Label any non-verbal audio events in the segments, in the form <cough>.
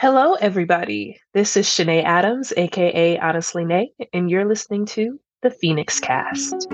Hello, everybody. This is Shanae Adams, aka Honestly Nae, and you're listening to the Phoenix Cast.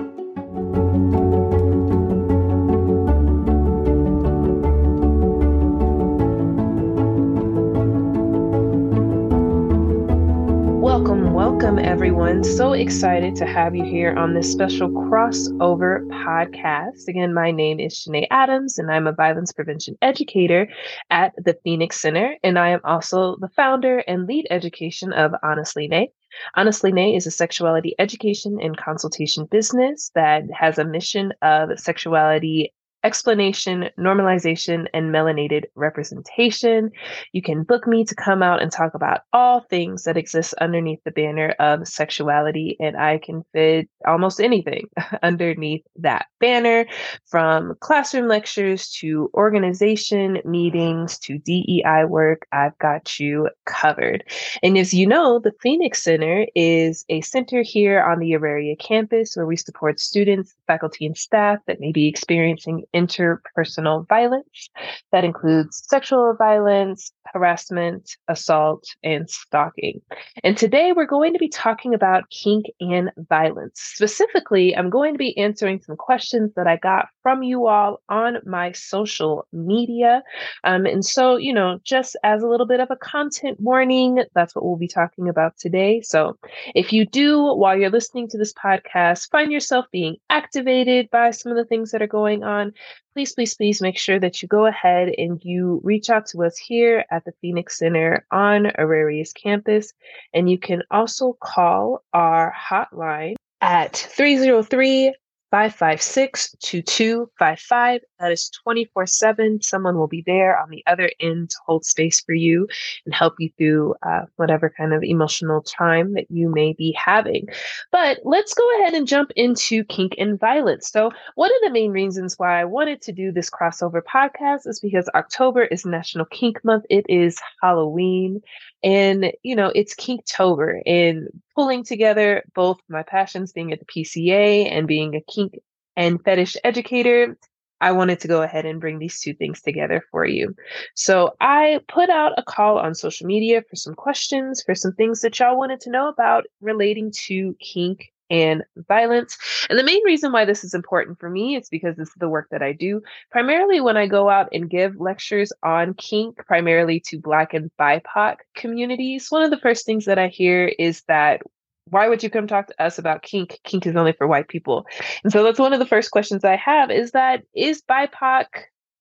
Everyone. So excited to have you here on this special crossover podcast. Again, my name is Shanae Adams, and I'm a violence prevention educator at the Phoenix Center. And I am also the founder and lead education of Honestly Nae. Honestly Nae is a sexuality education and consultation business that has a mission of sexuality explanation, normalization, and melanated representation. You can book me to come out and talk about all things that exist underneath the banner of sexuality, and I can fit almost anything <laughs> underneath that banner from classroom lectures to organization meetings to DEI work. I've got you covered. And as you know, the Phoenix Center is a center here on the Auraria campus where we support students, faculty, and staff that may be experiencing interpersonal violence. That includes sexual violence, harassment, assault, and stalking. And today we're going to be talking about kink and violence. Specifically, I'm going to be answering some questions that I got from you all on my social media. Um, and so, you know, just as a little bit of a content warning, that's what we'll be talking about today. So if you do, while you're listening to this podcast, find yourself being activated by some of the things that are going on, please, please, please make sure that you go ahead and you reach out to us here at the Phoenix Center on Auraria's campus. And you can also call our hotline at 303 556 2255. That is 24 7. Someone will be there on the other end to hold space for you and help you through uh, whatever kind of emotional time that you may be having. But let's go ahead and jump into kink and violence. So, one of the main reasons why I wanted to do this crossover podcast is because October is National Kink Month, it is Halloween. And, you know, it's Kinktober and pulling together both my passions being at the PCA and being a kink and fetish educator. I wanted to go ahead and bring these two things together for you. So I put out a call on social media for some questions, for some things that y'all wanted to know about relating to kink and violence. And the main reason why this is important for me is because this is the work that I do. Primarily when I go out and give lectures on kink, primarily to Black and BIPOC communities, one of the first things that I hear is that why would you come talk to us about kink? Kink is only for white people. And so that's one of the first questions I have is that is BIPOC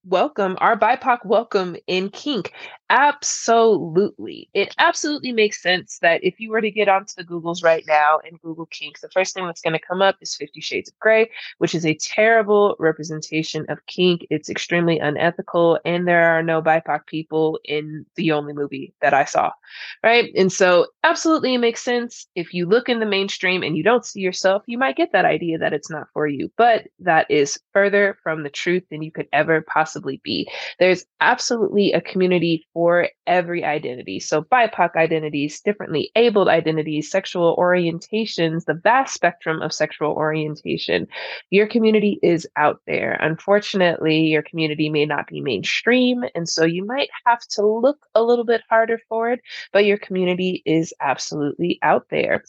welcome, our BIPOC welcome in kink? Absolutely. It absolutely makes sense that if you were to get onto the Googles right now and Google kink, the first thing that's going to come up is Fifty Shades of Grey, which is a terrible representation of kink. It's extremely unethical, and there are no BIPOC people in the only movie that I saw. Right. And so, absolutely, it makes sense. If you look in the mainstream and you don't see yourself, you might get that idea that it's not for you, but that is further from the truth than you could ever possibly be. There's absolutely a community for every identity. So, BIPOC identities, differently abled identities, sexual orientations, the vast spectrum of sexual orientation. Your community is out there. Unfortunately, your community may not be mainstream. And so you might have to look a little bit harder for it, but your community is absolutely out there.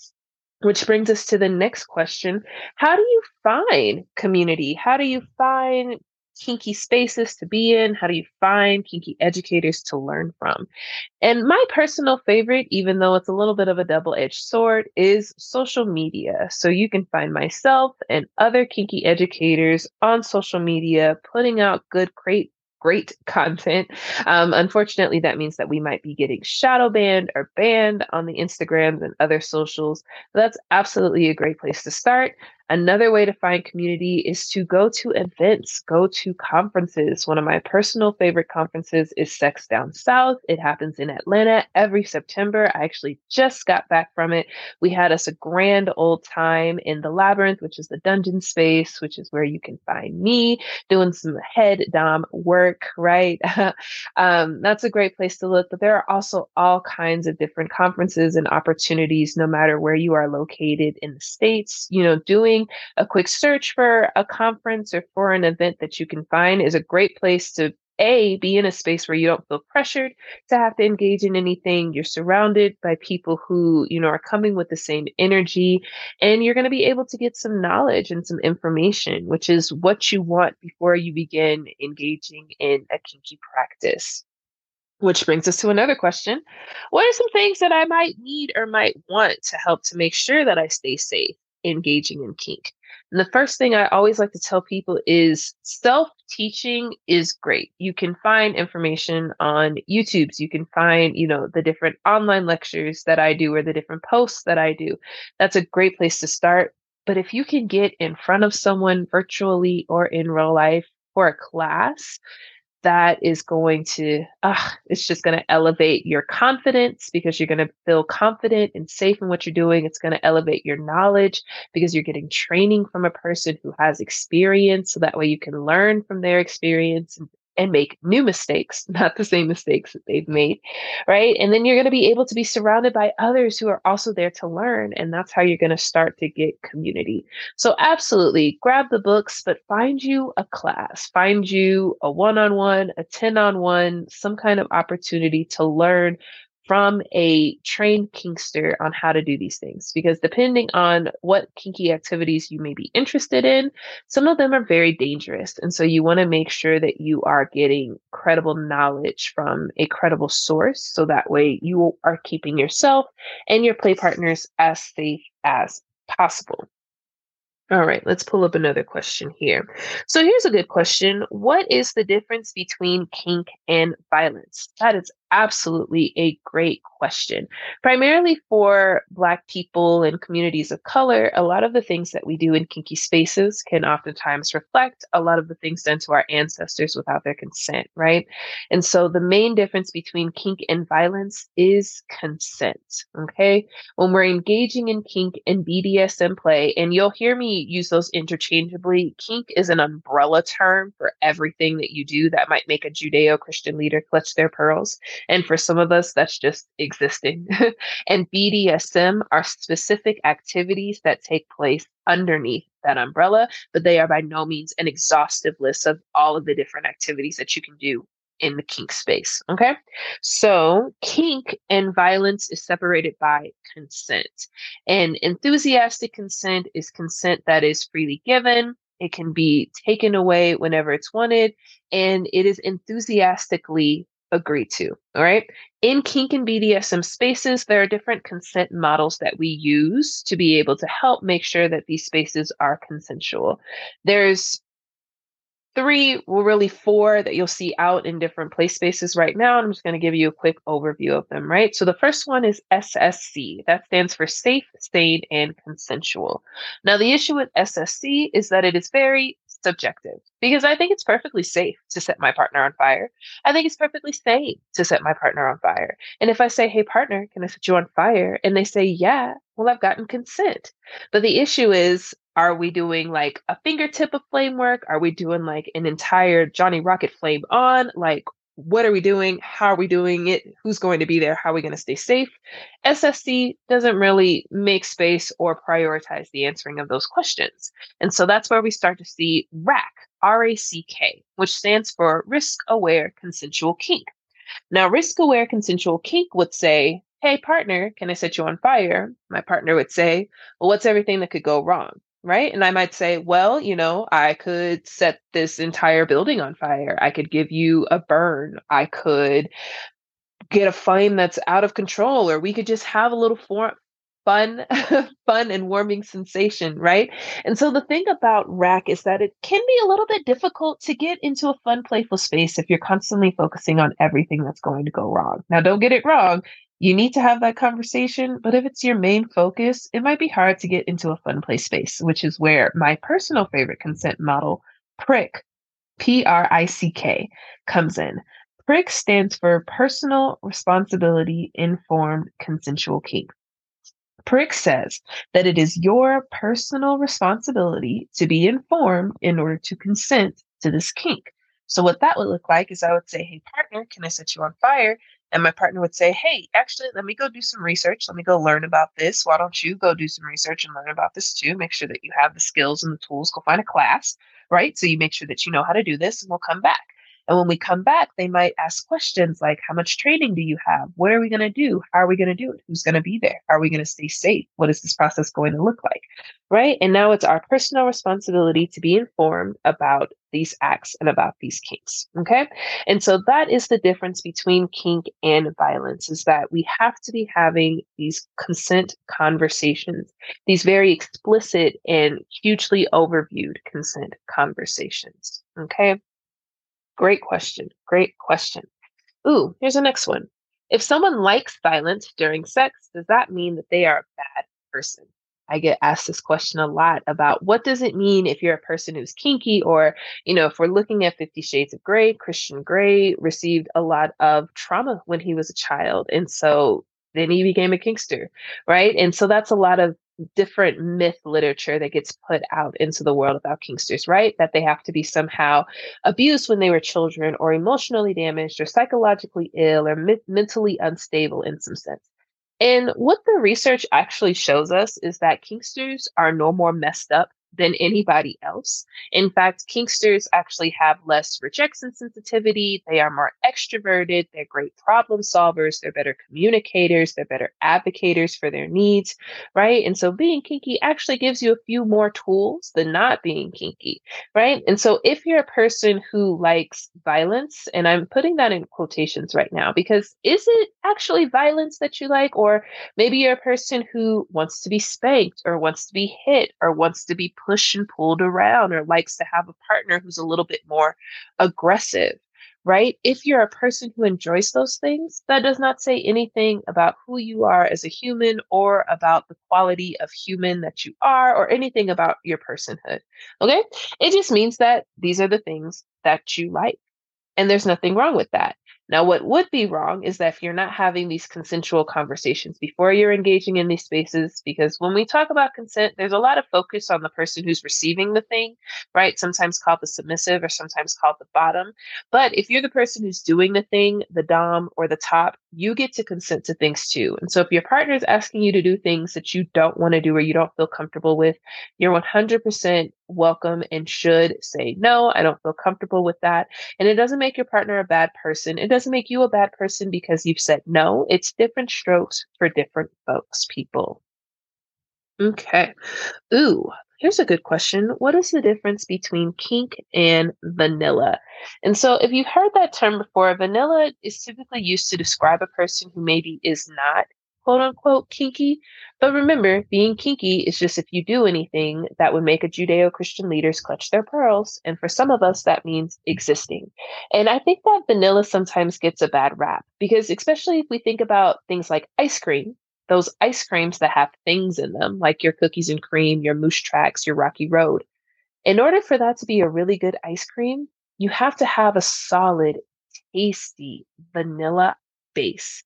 Which brings us to the next question How do you find community? How do you find kinky spaces to be in? How do you find kinky educators to learn from? And my personal favorite, even though it's a little bit of a double edged sword, is social media. So you can find myself and other kinky educators on social media putting out good, great great <laughs> content. Um, unfortunately, that means that we might be getting shadow banned or banned on the Instagrams and other socials. That's absolutely a great place to start. Another way to find community is to go to events, go to conferences. One of my personal favorite conferences is Sex Down South. It happens in Atlanta every September. I actually just got back from it. We had us a grand old time in the Labyrinth, which is the dungeon space, which is where you can find me doing some head dom work, right? <laughs> um, that's a great place to look. But there are also all kinds of different conferences and opportunities, no matter where you are located in the States, you know, doing a quick search for a conference or for an event that you can find is a great place to A, be in a space where you don't feel pressured to have to engage in anything. You're surrounded by people who, you know, are coming with the same energy, and you're going to be able to get some knowledge and some information, which is what you want before you begin engaging in a kinky practice. Which brings us to another question. What are some things that I might need or might want to help to make sure that I stay safe engaging in kink? And the first thing I always like to tell people is self teaching is great. You can find information on YouTube's, you can find, you know, the different online lectures that I do or the different posts that I do. That's a great place to start. But if you can get in front of someone virtually or in real life for a class, that is going to uh, it's just going to elevate your confidence because you're going to feel confident and safe in what you're doing. It's going to elevate your knowledge because you're getting training from a person who has experience so that way you can learn from their experience and and make new mistakes, <laughs> not the same mistakes that they've made, right? And then you're going to be able to be surrounded by others who are also there to learn. And that's how you're going to start to get community. So, absolutely grab the books, but find you a class, find you a one on one, a 10 on one, some kind of opportunity to learn from a trained kinkster on how to do these things because depending on what kinky activities you may be interested in some of them are very dangerous and so you want to make sure that you are getting credible knowledge from a credible source so that way you are keeping yourself and your play partners as safe as possible all right, let's pull up another question here. So here's a good question. What is the difference between kink and violence? That is absolutely a great question. Primarily for Black people and communities of color, a lot of the things that we do in kinky spaces can oftentimes reflect a lot of the things done to our ancestors without their consent, right? And so the main difference between kink and violence is consent, okay? When we're engaging in kink and BDSM play, and you'll hear me use those interchangeably, kink is an umbrella term for everything that you do that might make a Judeo Christian leader clutch their pearls. And for some of us, that's just existing. <laughs> and BDSM are specific activities that take place underneath that umbrella, but they are by no means an exhaustive list of all of the different activities that you can do in the kink space. Okay. So kink and violence is separated by consent. And enthusiastic consent is consent that is freely given. It can be taken away whenever it's wanted, and it is enthusiastically agree to. All right. In kink and BDSM spaces, there are different consent models that we use to be able to help make sure that these spaces are consensual. There's three, well, really four that you'll see out in different play spaces right now. I'm just going to give you a quick overview of them, right? So the first one is SSC. That stands for safe, sane, and consensual. Now, the issue with SSC is that it is very subjective because I think it's perfectly safe to set my partner on fire. I think it's perfectly safe to set my partner on fire. And if I say, hey, partner, can I set you on fire? And they say, yeah, well, I've gotten consent. But the issue is, are we doing like a fingertip of flame work? Are we doing like an entire Johnny Rocket flame on? Like, what are we doing? How are we doing it? Who's going to be there? How are we going to stay safe? SSC doesn't really make space or prioritize the answering of those questions. And so that's where we start to see RACK, R A C K, which stands for Risk Aware Consensual Kink. Now, risk aware consensual kink would say, Hey, partner, can I set you on fire? My partner would say, Well, what's everything that could go wrong? Right? And I might say, well, you know, I could set this entire building on fire. I could give you a burn. I could get a flame that's out of control, or we could just have a little for- fun, <laughs> fun and warming sensation, right? And so the thing about rack is that it can be a little bit difficult to get into a fun, playful space if you're constantly focusing on everything that's going to go wrong. Now, don't get it wrong you need to have that conversation. But if it's your main focus, it might be hard to get into a fun play space, which is where my personal favorite consent model, PRICK, P R I C K, comes in. PRICK stands for Personal Responsibility Informed Consensual Kink. PRICK says that it is your personal responsibility to be informed in order to consent to this kink. So, what that would look like is I would say, Hey, partner, can I set you on fire? And my partner would say, Hey, actually, let me go do some research. Let me go learn about this. Why don't you go do some research and learn about this too? Make sure that you have the skills and the tools. Go find a class, right? So you make sure that you know how to do this and we'll come back. And when we come back, they might ask questions like, How much training do you have? What are we going to do? How are we going to do it? Who's going to be there? Are we going to stay safe? What is this process going to look like? Right. And now it's our personal responsibility to be informed about these acts and about these kinks. Okay. And so that is the difference between kink and violence is that we have to be having these consent conversations, these very explicit and hugely overviewed consent conversations. Okay. Great question. Great question. Ooh, here's the next one. If someone likes violence during sex, does that mean that they are a bad person? I get asked this question a lot about what does it mean if you're a person who's kinky or, you know, if we're looking at 50 Shades of Grey, Christian Grey received a lot of trauma when he was a child. And so then he became a kinkster, right? And so that's a lot of different myth literature that gets put out into the world about kinksters, right? That they have to be somehow abused when they were children or emotionally damaged or psychologically ill or me- mentally unstable in some sense. And what the research actually shows us is that kinksters are no more messed up than anybody else. In fact, Kinksters actually have less rejection sensitivity. They are more extroverted. They're great problem solvers. They're better communicators. They're better advocates for their needs, right? And so being kinky actually gives you a few more tools than not being kinky, right? And so if you're a person who likes violence, and I'm putting that in quotations right now because is it actually violence that you like? Or maybe you're a person who wants to be spanked or wants to be hit or wants to be pushed and pulled around or likes to have a partner who's a little bit more aggressive, right? If you're a person who enjoys those things, that does not say anything about who you are as a human or about the quality of human that you are or anything about your personhood. Okay? It just means that these are the things that you like. And there's nothing wrong with that. Now, what would be wrong is that if you're not having these consensual conversations before you're engaging in these spaces, because when we talk about consent, there's a lot of focus on the person who's receiving the thing, right? Sometimes called the submissive or sometimes called the bottom. But if you're the person who's doing the thing, the Dom or the top, you get to consent to things too. And so if your partner is asking you to do things that you don't want to do or you don't feel comfortable with, you're 100% welcome and should say, no, I don't feel comfortable with that. And it doesn't make your partner a bad person. It doesn't make you a bad person because you've said no. It's different strokes for different folks, people. Okay. Ooh, here's a good question. What is the difference between kink and vanilla? And so, if you've heard that term before, vanilla is typically used to describe a person who maybe is not quote unquote kinky. But remember, being kinky is just if you do anything that would make a Judeo Christian leaders clutch their pearls. And for some of us, that means existing. And I think that vanilla sometimes gets a bad rap because, especially if we think about things like ice cream, those ice creams that have things in them, like your cookies and cream, your moose tracks, your rocky road. In order for that to be a really good ice cream, you have to have a solid, tasty vanilla base.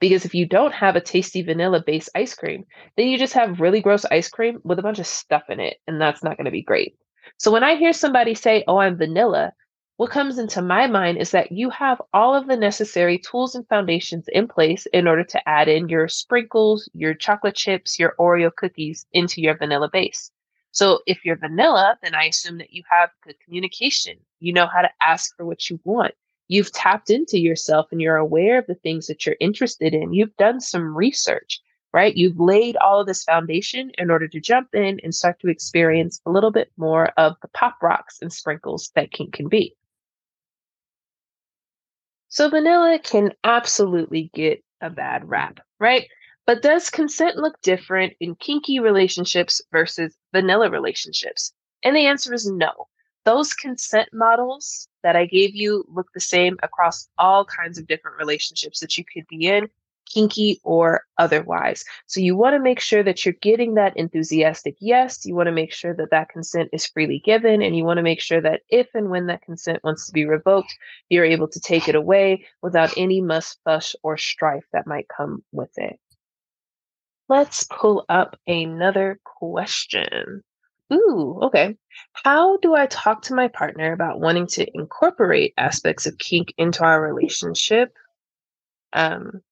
Because if you don't have a tasty vanilla based ice cream, then you just have really gross ice cream with a bunch of stuff in it, and that's not going to be great. So when I hear somebody say, Oh, I'm vanilla, what comes into my mind is that you have all of the necessary tools and foundations in place in order to add in your sprinkles, your chocolate chips, your Oreo cookies into your vanilla base. So if you're vanilla, then I assume that you have good communication. You know how to ask for what you want you've tapped into yourself and you're aware of the things that you're interested in. You've done some research, right? You've laid all of this foundation in order to jump in and start to experience a little bit more of the pop rocks and sprinkles that kink can be. So, vanilla can absolutely get a bad rap, right? But does consent look different in kinky relationships versus vanilla relationships? And the answer is no those consent models that I gave you look the same across all kinds of different relationships that you could be in, kinky or otherwise. So you want to make sure that you're getting that enthusiastic yes. You want to make sure that that consent is freely given. And you want to make sure that if and when that consent wants to be revoked, you're able to take it away without any muss, fuss, or strife that might come with it. Let's pull up another question. Ooh, okay. How do I talk to my partner about wanting to incorporate aspects of kink into our relationship? Um,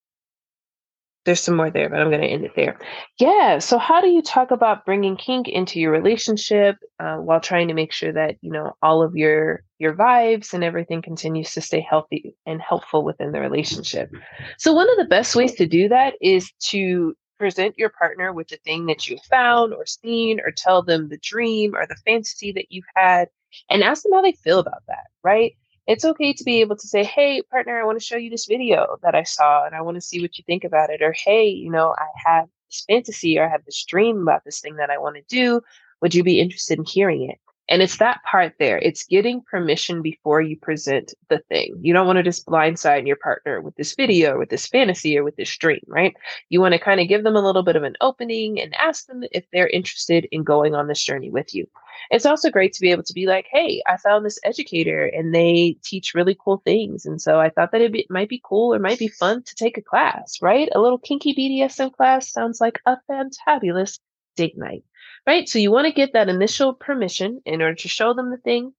there's some more there, but I'm going to end it there. Yeah. So, how do you talk about bringing kink into your relationship uh, while trying to make sure that you know all of your your vibes and everything continues to stay healthy and helpful within the relationship? So, one of the best ways to do that is to present your partner with the thing that you found or seen, or tell them the dream or the fantasy that you've had, and ask them how they feel about that. Right it's okay to be able to say, Hey, partner, I want to show you this video that I saw and I want to see what you think about it. Or, Hey, you know, I have this fantasy or I have this dream about this thing that I want to do. Would you be interested in hearing it? And it's that part there. It's getting permission before you present the thing. You don't want to just blindside your partner with this video or with this fantasy or with this dream, right? You want to kind of give them a little bit of an opening and ask them if they're interested in going on this journey with you. It's also great to be able to be like, hey, I found this educator and they teach really cool things. And so I thought that it might be cool or might be fun to take a class, right? A little kinky BDSM class sounds like a fantabulous date night right? So you want to get that initial permission in order to show them the thing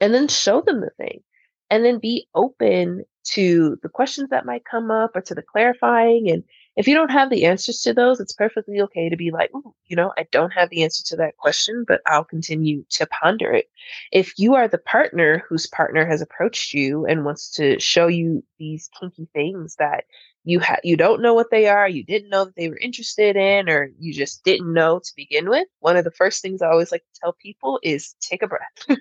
and then show them the thing and then be open to the questions that might come up or to the clarifying. And if you don't have the answers to those, it's perfectly okay to be like, you know, I don't have the answer to that question, but I'll continue to ponder it. If you are the partner whose partner has approached you and wants to show you these kinky things that you ha- you don't know what they are, you didn't know that they were interested in, or you just didn't know to begin with, one of the first things I always like to tell people is take a breath. <laughs>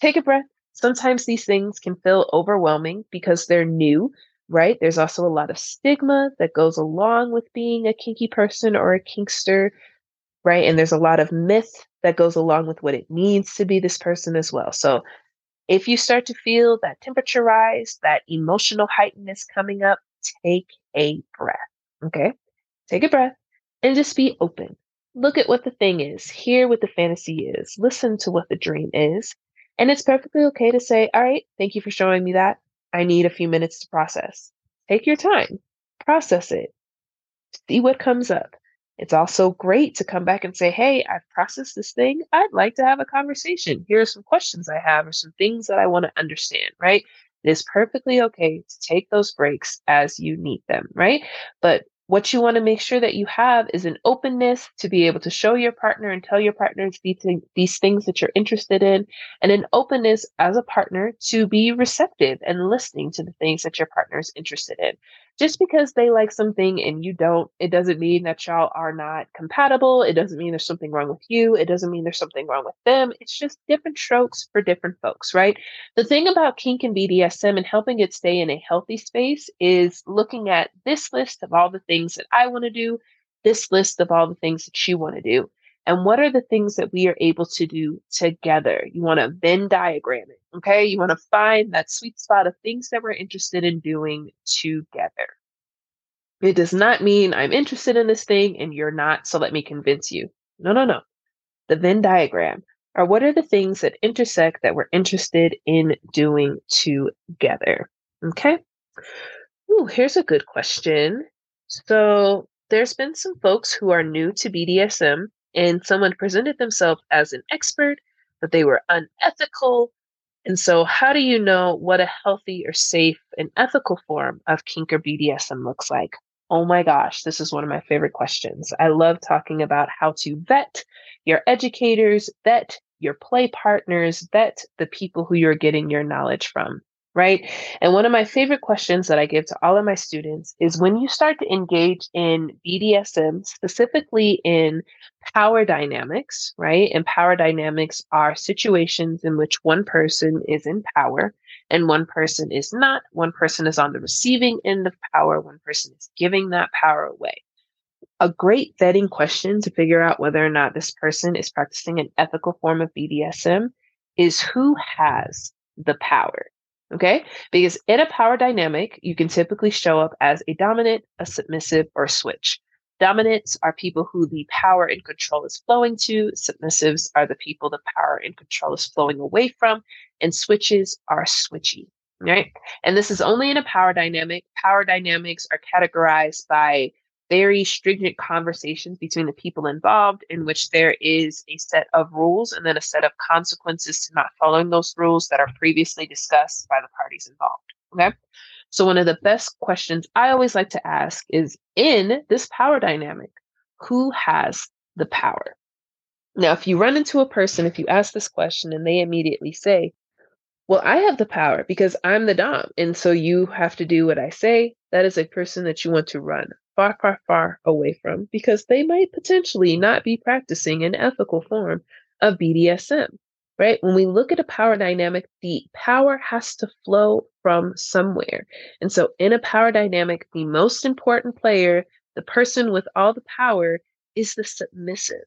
take a breath. Sometimes these things can feel overwhelming because they're new, right? There's also a lot of stigma that goes along with being a kinky person or a kinkster, right? And there's a lot of myth that goes along with what it means to be this person as well. So if you start to feel that temperature rise, that emotional heightenedness coming up, take a breath. Okay. Take a breath and just be open. Look at what the thing is, hear what the fantasy is, listen to what the dream is. And it's perfectly okay to say, All right, thank you for showing me that. I need a few minutes to process. Take your time, process it, see what comes up. It's also great to come back and say, Hey, I've processed this thing. I'd like to have a conversation. Here are some questions I have or some things that I want to understand, right? It is perfectly okay to take those breaks as you need them, right? But what you want to make sure that you have is an openness to be able to show your partner and tell your partners these, these things that you're interested in, and an openness as a partner to be receptive and listening to the things that your partner is interested in just because they like something and you don't, it doesn't mean that y'all are not compatible. It doesn't mean there's something wrong with you. It doesn't mean there's something wrong with them. It's just different strokes for different folks, right? The thing about kink and BDSM and helping it stay in a healthy space is looking at this list of all the things that I want to do, this list of all the things that you want to do. And what are the things that we are able to do together? You want to Venn diagram it. Okay. You want to find that sweet spot of things that we're interested in doing together. It does not mean I'm interested in this thing and you're not, so let me convince you. No, no, no. The Venn diagram are what are the things that intersect that we're interested in doing together. Okay. Ooh, here's a good question. So there's been some folks who are new to BDSM and someone presented themselves as an expert, but they were unethical. And so, how do you know what a healthy or safe and ethical form of kink or BDSM looks like? Oh my gosh, this is one of my favorite questions. I love talking about how to vet your educators, vet your play partners, vet the people who you're getting your knowledge from right? And one of my favorite questions that I give to all of my students is when you start to engage in BDSM, specifically in power dynamics, right? And power dynamics are situations in which one person is in power and one person is not. One person is on the receiving end of power, one person is giving that power away. A great vetting question to figure out whether or not this person is practicing an ethical form of BDSM is who has the power Okay. Because in a power dynamic, you can typically show up as a dominant, a submissive, or a switch. Dominants are people who the power and control is flowing to. Submissives are the people the power and control is flowing away from. And switches are switchy. Mm-hmm. Right. And this is only in a power dynamic. Power dynamics are categorized by very stringent conversations between the people involved in which there is a set of rules and then a set of consequences to not following those rules that are previously discussed by the parties involved. Okay. So, one of the best questions I always like to ask is in this power dynamic, who has the power? Now, if you run into a person, if you ask this question and they immediately say, Well, I have the power because I'm the Dom, and so you have to do what I say, that is a person that you want to run far, far, far away from because they might potentially not be practicing an ethical form of BDSM, right? When we look at a power dynamic, the power has to flow from somewhere. And so, in a power dynamic, the most important player, the person with all the power, is the submissive,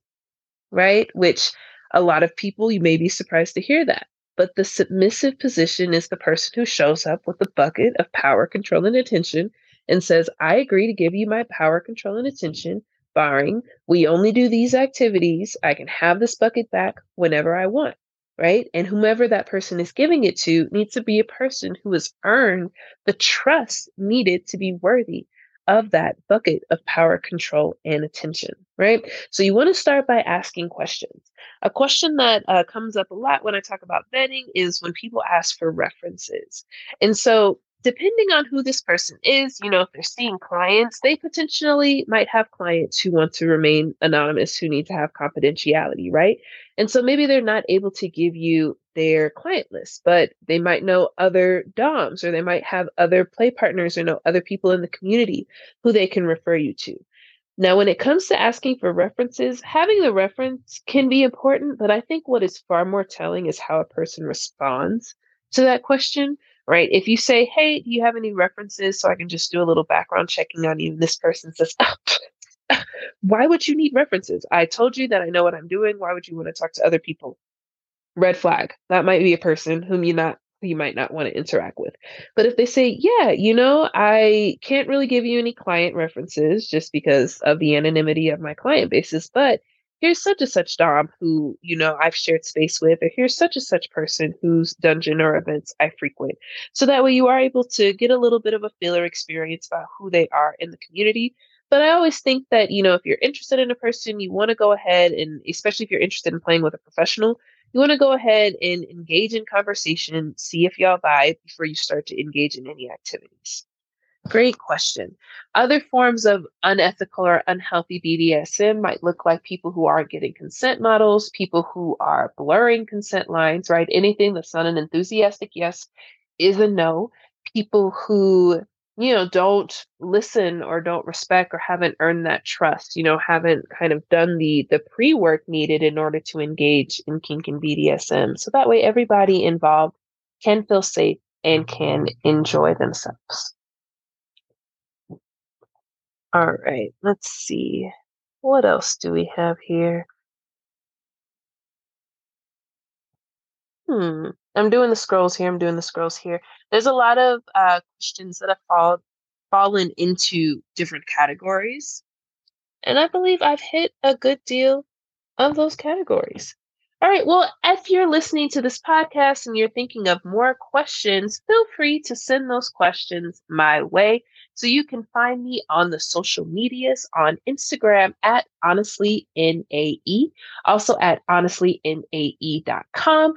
right? Which a lot of people, you may be surprised to hear that. But the submissive position is the person who shows up with a bucket of power, control, and attention and says, I agree to give you my power, control, and attention, barring we only do these activities. I can have this bucket back whenever I want, right? And whomever that person is giving it to needs to be a person who has earned the trust needed to be worthy of that bucket of power, control, and attention, right? So you want to start by asking questions. A question that uh, comes up a lot when I talk about vetting is when people ask for references. And so depending on who this person is, you know, if they're seeing clients, they potentially might have clients who want to remain anonymous, who need to have confidentiality, right? And so maybe they're not able to give you their client list, but they might know other DOMs or they might have other play partners or know other people in the community who they can refer you to. Now, when it comes to asking for references, having the reference can be important, but I think what is far more telling is how a person responds to that question right? If you say, hey, do you have any references so I can just do a little background checking on you? And this person says, oh, <laughs> why would you need references? I told you that I know what I'm doing. Why would you want to talk to other people? Red flag. That might be a person whom you not you might not want to interact with. But if they say, yeah, you know, I can't really give you any client references just because of the anonymity of my client bases, but here's such and such Dom who, you know, I've shared space with, or here's such and such person whose dungeon or events I frequent. So that way you are able to get a little bit of a feeler experience about who they are in the community. But I always think that, you know, if you're interested in a person, you want to go ahead and, especially if you're interested in playing with a professional, you want to go ahead and engage in conversation, see if y'all vibe before you start to engage in any activities. Great question. Other forms of unethical or unhealthy BDSM might look like people who aren't getting consent models, people who are blurring consent lines, right? Anything that's not an enthusiastic yes is a no. People who, you know, don't listen or don't respect or haven't earned that trust, you know, haven't kind of done the the pre-work needed in order to engage in kink and BDSM. So that way everybody involved can feel safe and can enjoy themselves. All right, let's see. What else do we have here? Hmm. I'm doing the scrolls here. I'm doing the scrolls here. There's a lot of uh, questions that have fall, fallen into different categories. And I believe I've hit a good deal of those categories. All right. Well, if you're listening to this podcast and you're thinking of more questions, feel free to send those questions my way. So you can find me on the social medias on Instagram at honestlynae, also at honestlynae.com.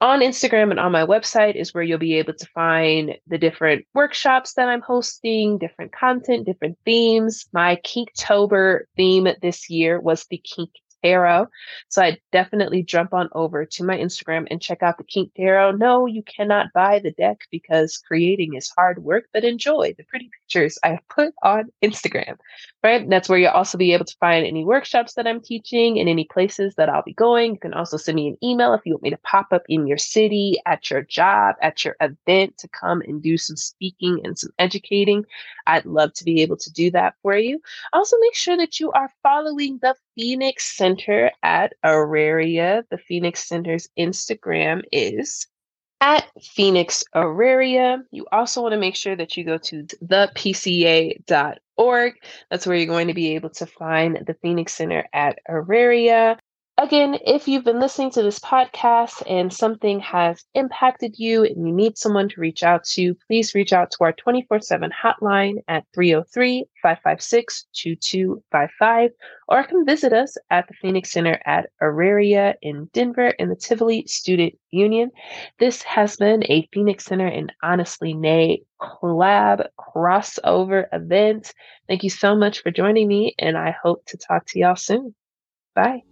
On Instagram and on my website is where you'll be able to find the different workshops that I'm hosting, different content, different themes. My Kinktober theme this year was the Kink Tarot. So I definitely jump on over to my Instagram and check out the Kink Tarot. No, you cannot buy the deck because creating is hard work, but enjoy the pretty pictures I have put on Instagram, right? That's where you'll also be able to find any workshops that I'm teaching and any places that I'll be going. You can also send me an email if you want me to pop up in your city, at your job, at your event to come and do some speaking and some educating. I'd love to be able to do that for you. Also, make sure that you are following the Phoenix Center at Auraria. The Phoenix Center's Instagram is at Phoenix Auraria. You also want to make sure that you go to thepca.org. That's where you're going to be able to find the Phoenix Center at Auraria. Again, if you've been listening to this podcast and something has impacted you and you need someone to reach out to, please reach out to our 24 7 hotline at 303 556 2255 or come visit us at the Phoenix Center at Auraria in Denver in the Tivoli Student Union. This has been a Phoenix Center and Honestly Nae collab crossover event. Thank you so much for joining me, and I hope to talk to y'all soon. Bye.